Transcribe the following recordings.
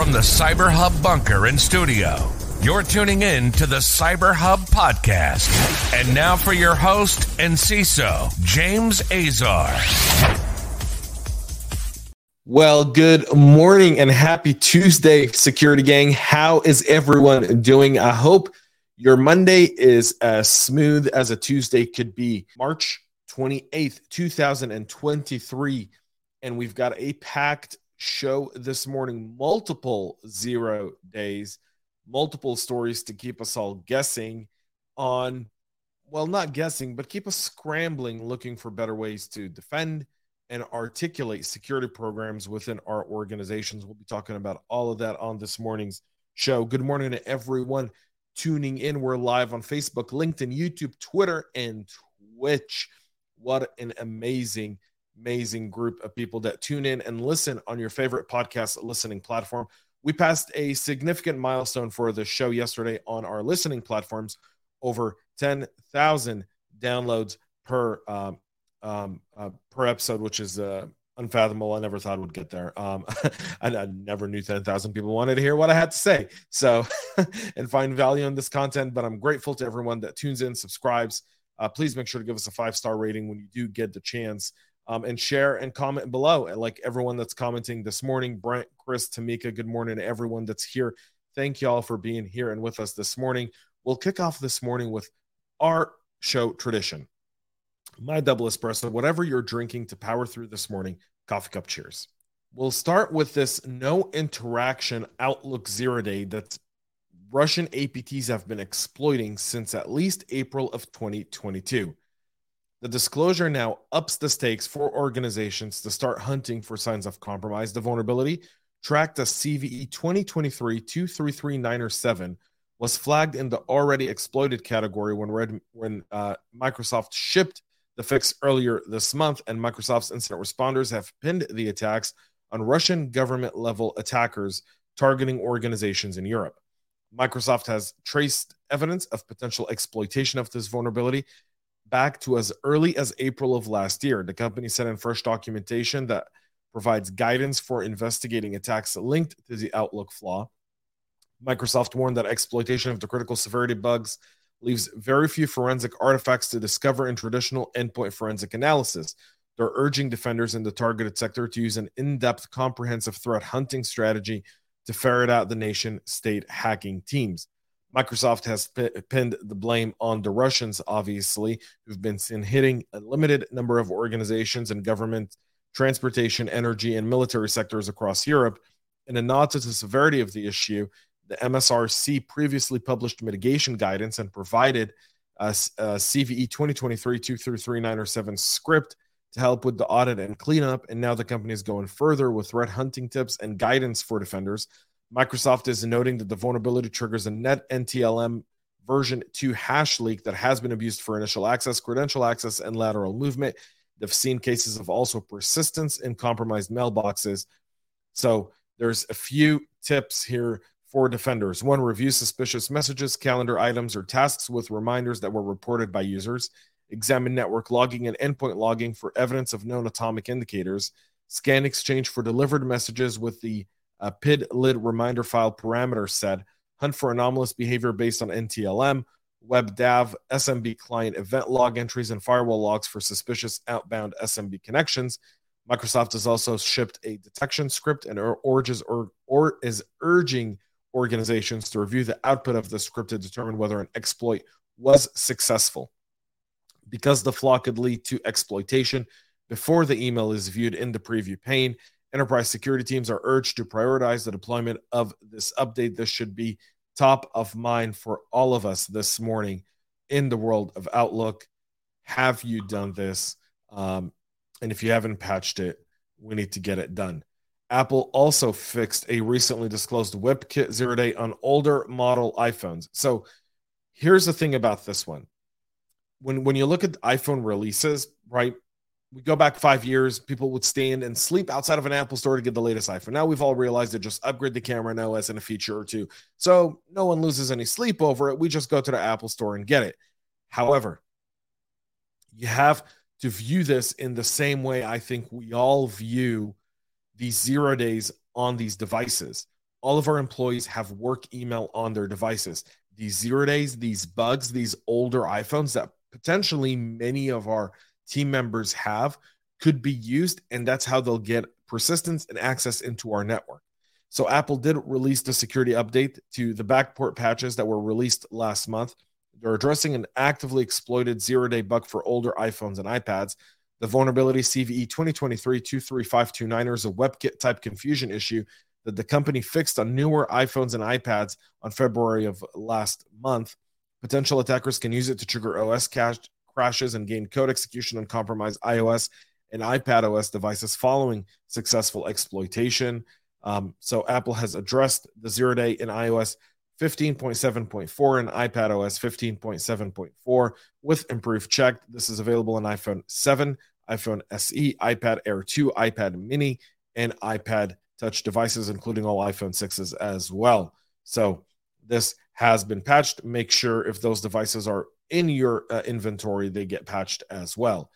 From the Cyber Hub bunker and studio, you're tuning in to the Cyber Hub podcast. And now for your host and CISO, James Azar. Well, good morning and happy Tuesday, security gang. How is everyone doing? I hope your Monday is as smooth as a Tuesday could be. March 28th, 2023. And we've got a packed show this morning, multiple zero days, multiple stories to keep us all guessing on, well, not guessing, but keep us scrambling, looking for better ways to defend and articulate security programs within our organizations. We'll be talking about all of that on this morning's show. Good morning to everyone tuning in. We're live on Facebook, LinkedIn, YouTube, Twitter, and Twitch. What an amazing amazing group of people that tune in and listen on your favorite podcast listening platform. We passed a significant milestone for the show yesterday on our listening platforms over 10,000 downloads per um, um, uh, per episode, which is uh, unfathomable. I never thought would get there. Um, I, I, never knew 10,000 people wanted to hear what I had to say. So, and find value in this content. But I'm grateful to everyone that tunes in, subscribes. Uh, please make sure to give us a five star rating when you do get the chance um, and share and comment below. And Like everyone that's commenting this morning, Brent, Chris, Tamika, good morning to everyone that's here. Thank you all for being here and with us this morning. We'll kick off this morning with our show tradition. My double espresso, whatever you're drinking to power through this morning, coffee cup cheers. We'll start with this no interaction Outlook zero day that Russian APTs have been exploiting since at least April of 2022. The disclosure now ups the stakes for organizations to start hunting for signs of compromise. The vulnerability, tracked as CVE 2023 233907, was flagged in the already exploited category when, Red, when uh, Microsoft shipped the fix earlier this month, and Microsoft's incident responders have pinned the attacks on Russian government level attackers targeting organizations in Europe. Microsoft has traced evidence of potential exploitation of this vulnerability back to as early as April of last year. The company said in fresh documentation that provides guidance for investigating attacks linked to the Outlook flaw. Microsoft warned that exploitation of the critical severity bugs leaves very few forensic artifacts to discover in traditional endpoint forensic analysis. They're urging defenders in the targeted sector to use an in depth, comprehensive threat hunting strategy to ferret out the nation state hacking teams. Microsoft has pinned the blame on the Russians, obviously, who've been seen hitting a limited number of organizations and government, transportation, energy, and military sectors across Europe. In a nod to the severity of the issue, the MSRC previously published mitigation guidance and provided a, a CVE 2023 23397 script to help with the audit and cleanup. And now the company is going further with threat hunting tips and guidance for defenders Microsoft is noting that the vulnerability triggers a net NTLM version 2 hash leak that has been abused for initial access, credential access, and lateral movement. They've seen cases of also persistence in compromised mailboxes. So there's a few tips here for defenders. One, review suspicious messages, calendar items, or tasks with reminders that were reported by users. Examine network logging and endpoint logging for evidence of known atomic indicators. Scan exchange for delivered messages with the uh, PID lid reminder file parameter set, hunt for anomalous behavior based on NTLM, WebDAV, SMB client event log entries, and firewall logs for suspicious outbound SMB connections. Microsoft has also shipped a detection script and urges or, or is urging organizations to review the output of the script to determine whether an exploit was successful. Because the flaw could lead to exploitation before the email is viewed in the preview pane, Enterprise security teams are urged to prioritize the deployment of this update. This should be top of mind for all of us this morning in the world of Outlook. Have you done this? Um, and if you haven't patched it, we need to get it done. Apple also fixed a recently disclosed WebKit zero day on older model iPhones. So here's the thing about this one. When when you look at iPhone releases, right? We go back five years, people would stand and sleep outside of an Apple store to get the latest iPhone. Now we've all realized to just upgrade the camera and OS and a feature or two. So no one loses any sleep over it. We just go to the Apple store and get it. However, you have to view this in the same way I think we all view these zero days on these devices. all of our employees have work email on their devices. These zero days, these bugs, these older iPhones that potentially many of our team members have could be used, and that's how they'll get persistence and access into our network. So Apple did release the security update to the backport patches that were released last month. They're addressing an actively exploited zero-day bug for older iPhones and iPads. The vulnerability CVE 2023-23529 is a WebKit type confusion issue that the company fixed on newer iPhones and iPads on February of last month. Potential attackers can use it to trigger OS cache crashes and gain code execution on compromised iOS and iPad OS devices following successful exploitation. Um, so Apple has addressed the zero day in iOS 15.7.4 and iPad OS 15.7.4 with improved check. This is available on iPhone 7, iPhone SE, iPad Air 2, iPad Mini, and iPad Touch devices, including all iPhone 6s as well. So this has been patched. Make sure if those devices are in your uh, inventory, they get patched as well.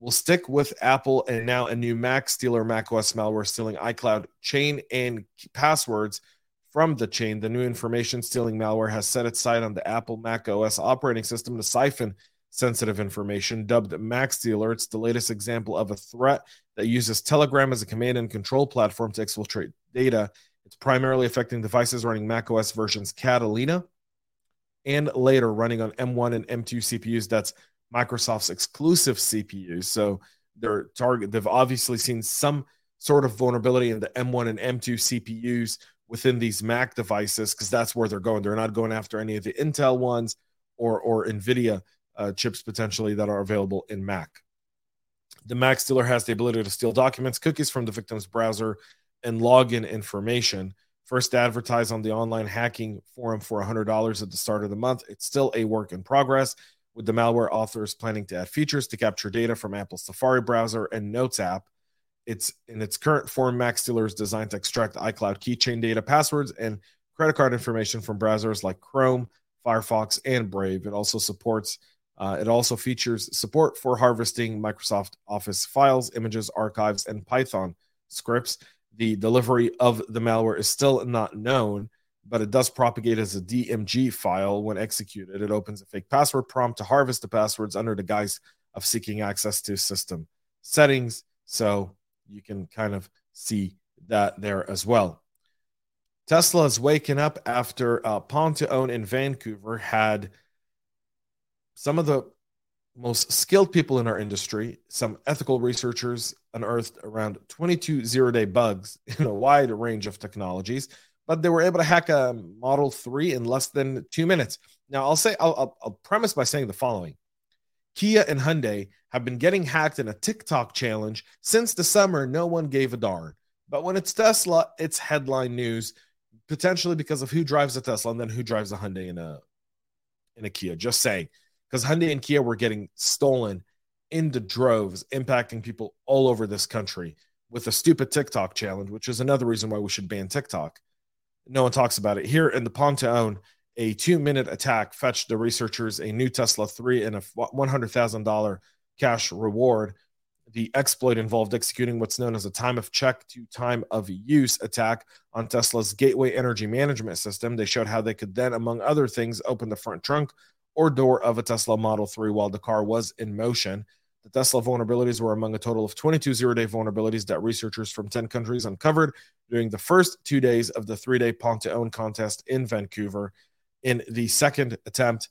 We'll stick with Apple and now a new Mac stealer macOS malware stealing iCloud chain and passwords from the chain. The new information stealing malware has set its sight on the Apple Mac OS operating system to siphon sensitive information. Dubbed Mac Stealer, it's the latest example of a threat that uses Telegram as a command and control platform to exfiltrate data. It's primarily affecting devices running macOS versions Catalina and later running on M1 and M2 CPUs. That's Microsoft's exclusive CPUs. So they're target. They've obviously seen some sort of vulnerability in the M1 and M2 CPUs within these Mac devices because that's where they're going. They're not going after any of the Intel ones or or NVIDIA uh, chips potentially that are available in Mac. The Mac stealer has the ability to steal documents, cookies from the victim's browser, and login information. First advertised on the online hacking forum for $100 at the start of the month. It's still a work in progress with the malware authors planning to add features to capture data from Apple's Safari browser and Notes app. It's in its current form, Mac Stealer is designed to extract iCloud keychain data, passwords, and credit card information from browsers like Chrome, Firefox, and Brave. It also supports. Uh, it also features support for harvesting Microsoft Office files, images, archives, and Python scripts. The delivery of the malware is still not known, but it does propagate as a DMG file when executed. It opens a fake password prompt to harvest the passwords under the guise of seeking access to system settings. So you can kind of see that there as well. Tesla is waking up after uh, in Vancouver had some of the most skilled people in our industry, some ethical researchers unearthed around 22 zero day bugs in a wide range of technologies but they were able to hack a Model 3 in less than two minutes. Now, I'll say, I'll, I'll, I'll premise by saying the following Kia and Hyundai have been getting hacked in a TikTok challenge since the summer. No one gave a darn. But when it's Tesla, it's headline news, potentially because of who drives a Tesla and then who drives a Hyundai in a in a Kia. Just saying, because Hyundai and Kia were getting stolen into droves, impacting people all over this country with a stupid TikTok challenge, which is another reason why we should ban TikTok no one talks about it. Here in the Pwn2Own, a two minute attack fetched the researchers a new Tesla 3 and a $100,000 cash reward. The exploit involved executing what's known as a time of check to time of use attack on Tesla's Gateway Energy Management System. They showed how they could then, among other things, open the front trunk or door of a Tesla Model 3 while the car was in motion. The Tesla vulnerabilities were among a total of 22 zero day vulnerabilities that researchers from 10 countries uncovered during the first two days of the three day Pwn2Own contest in Vancouver. In the second attempt,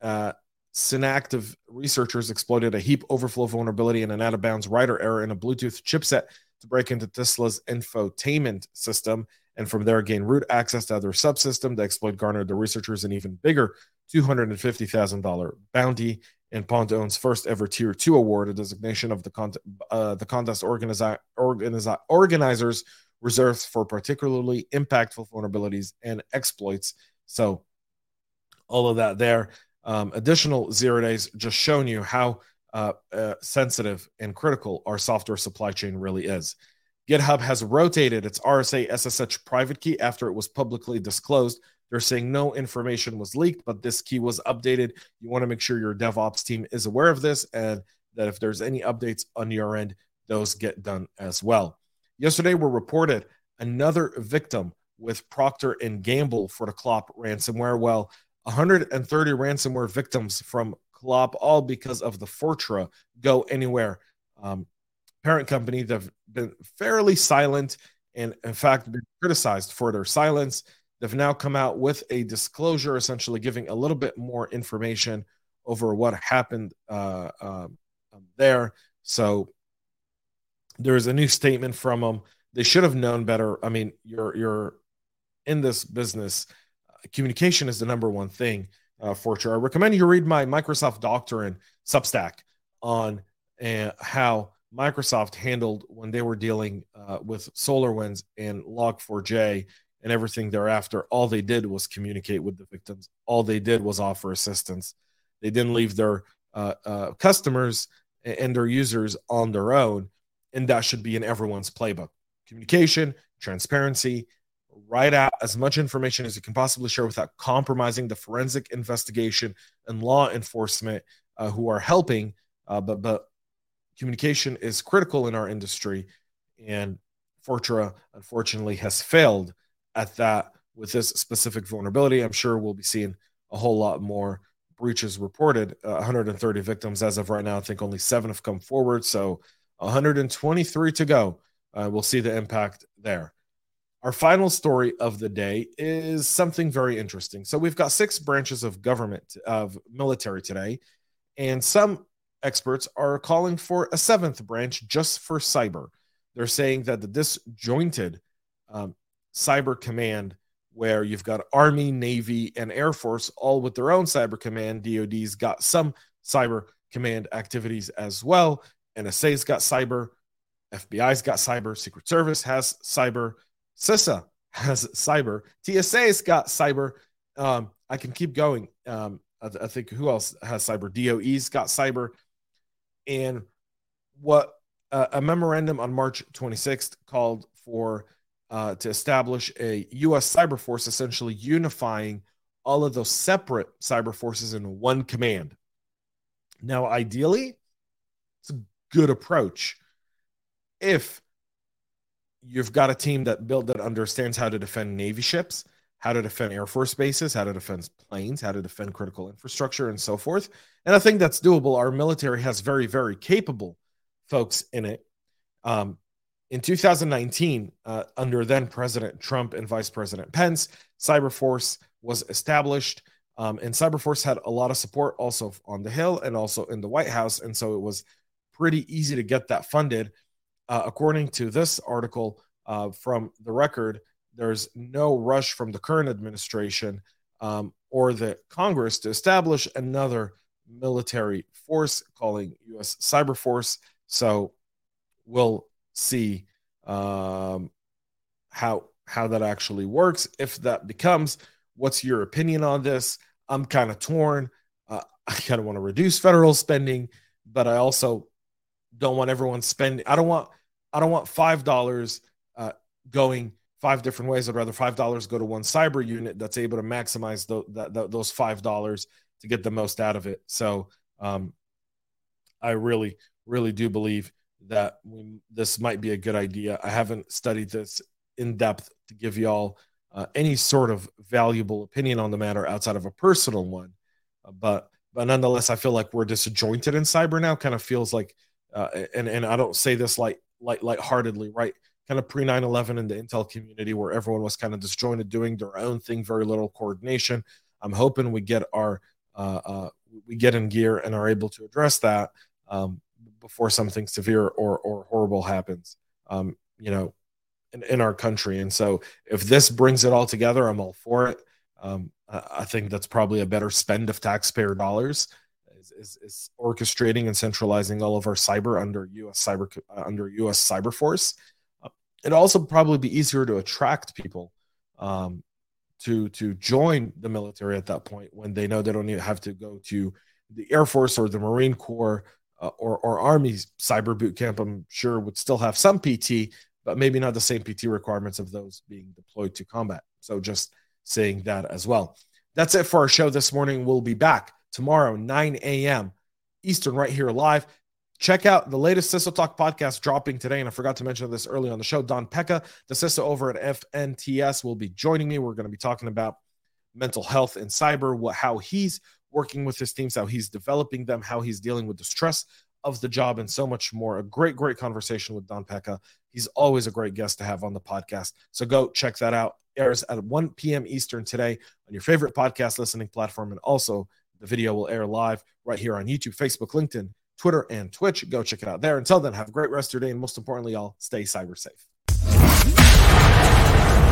uh, Synacktiv researchers exploited a heap overflow vulnerability and an out of bounds writer error in a Bluetooth chipset to break into Tesla's infotainment system and from there gain root access to other subsystem. The exploit garnered the researchers an even bigger $250,000 bounty in Pwn2Own's first ever Tier 2 award, a designation of the, con- uh, the contest organizi- organizi- organizers reserves for particularly impactful vulnerabilities and exploits. So, all of that there. Um, additional zero days just showing you how uh, uh, sensitive and critical our software supply chain really is. GitHub has rotated its RSA SSH private key after it was publicly disclosed they're saying no information was leaked, but this key was updated. You want to make sure your DevOps team is aware of this and that if there's any updates on your end, those get done as well. Yesterday, we reported another victim with Procter and Gamble for the Clop ransomware. Well, 130 ransomware victims from Clop, all because of the Fortra GoAnywhere um, parent company They've been fairly silent and, in fact, been criticized for their silence. They've now come out with a disclosure, essentially giving a little bit more information over what happened uh, uh, there. So there's a new statement from them. They should have known better. I mean, you're you're in this business. Uh, communication is the number one thing uh, for sure. I recommend you read my Microsoft Doctrine Substack on uh, how Microsoft handled when they were dealing uh, with SolarWinds and Log4j and everything thereafter. All they did was communicate with the victims. All they did was offer assistance. They didn't leave their uh, uh, customers and their users on their own. And that should be in everyone's playbook. Communication, transparency, write out as much information as you can possibly share without compromising the forensic investigation and law enforcement uh, who are helping. Uh, but but communication is critical in our industry, and Fortra unfortunately has failed at that with this specific vulnerability. I'm sure we'll be seeing a whole lot more breaches reported. Uh, 130 victims as of right now. I think only seven have come forward, so 123 to go. Uh, we'll see the impact there. Our final story of the day is something very interesting. So we've got six branches of government of military today, and some experts are calling for a seventh branch just for cyber. They're saying that the disjointed um, cyber command, where you've got Army, Navy, and Air Force all with their own cyber command, DoD's got some cyber command activities as well. NSA's got cyber, FBI's got cyber, Secret Service has cyber, CISA has cyber, TSA's got cyber. Um, I can keep going. Um, I, I, think who else has cyber? DOE's got cyber. And what uh, a memorandum on March 26th called for uh, to establish a U.S. cyber force, essentially unifying all of those separate cyber forces in one command. Now, ideally, it's a good approach if you've got a team that built that understands how to defend Navy ships, how to defend Air Force bases, how to defend planes, how to defend critical infrastructure, and so forth. And I think that's doable. Our military has very, very capable folks in it. Um, in 2019, uh, under then President Trump and Vice President Pence, Cyberforce was established. Um, and Cyberforce had a lot of support also on the Hill and also in the White House. And so it was pretty easy to get that funded. Uh, according to this article uh, from the record, there's no rush from the current administration um, or the Congress to establish another military force calling U.S. Cyber Force. So we'll see um, how how that actually works. If that becomes, what's your opinion on this? I'm kind of torn. Uh, I kind of want to reduce federal spending, but I also don't want everyone spending. I don't want I don't want five dollars uh, going five different ways. I'd rather five dollars go to one cyber unit that's able to maximize the, the, the, those five dollars to get the most out of it. So um, I really, really do believe that we, this might be a good idea. I haven't studied this in depth to give y'all uh, any sort of valuable opinion on the matter outside of a personal one, uh, but but nonetheless, I feel like we're disjointed in cyber now. Kind of feels like, uh, and and I don't say this like light lightheartedly, right? kind of pre 9 11 in the Intel community where everyone was kind of disjointed, doing their own thing, very little coordination. I'm hoping we get our uh, uh, we get in gear and are able to address that um, before something severe or or horrible happens. Um, you know, in, in, our country. And so, if this brings it all together, I'm all for it. Um, I think that's probably a better spend of taxpayer dollars. Is, is, is, orchestrating and centralizing all of our cyber under U.S. cyber uh, under U.S. Cyber Force it'd also probably be easier to attract people um, to to join the military at that point when they know they don't even have to go to the Air Force or the Marine Corps uh, or or Army cyber boot camp. I'm sure would still have some PT, but maybe not the same PT requirements of those being deployed to combat. So just saying that as well. That's it for our show this morning. We'll be back tomorrow 9 a.m. Eastern right here live. Check out the latest CISO Talk podcast dropping today. And I forgot to mention this early on the show. Don Pecha, the CISO over at FNTS, will be joining me. We're going to be talking about mental health and cyber, what, how he's working with his teams, how he's developing them, how he's dealing with the stress of the job, and so much more. A great, great conversation with Don Pecha. He's always a great guest to have on the podcast. So go check that out. Airs at 1 p.m. Eastern today on your favorite podcast listening platform. And also, the video will air live right here on YouTube, Facebook, LinkedIn, Twitter, and Twitch. Go check it out there. Until then, have a great rest of your day. And most importantly, y'all stay cyber safe.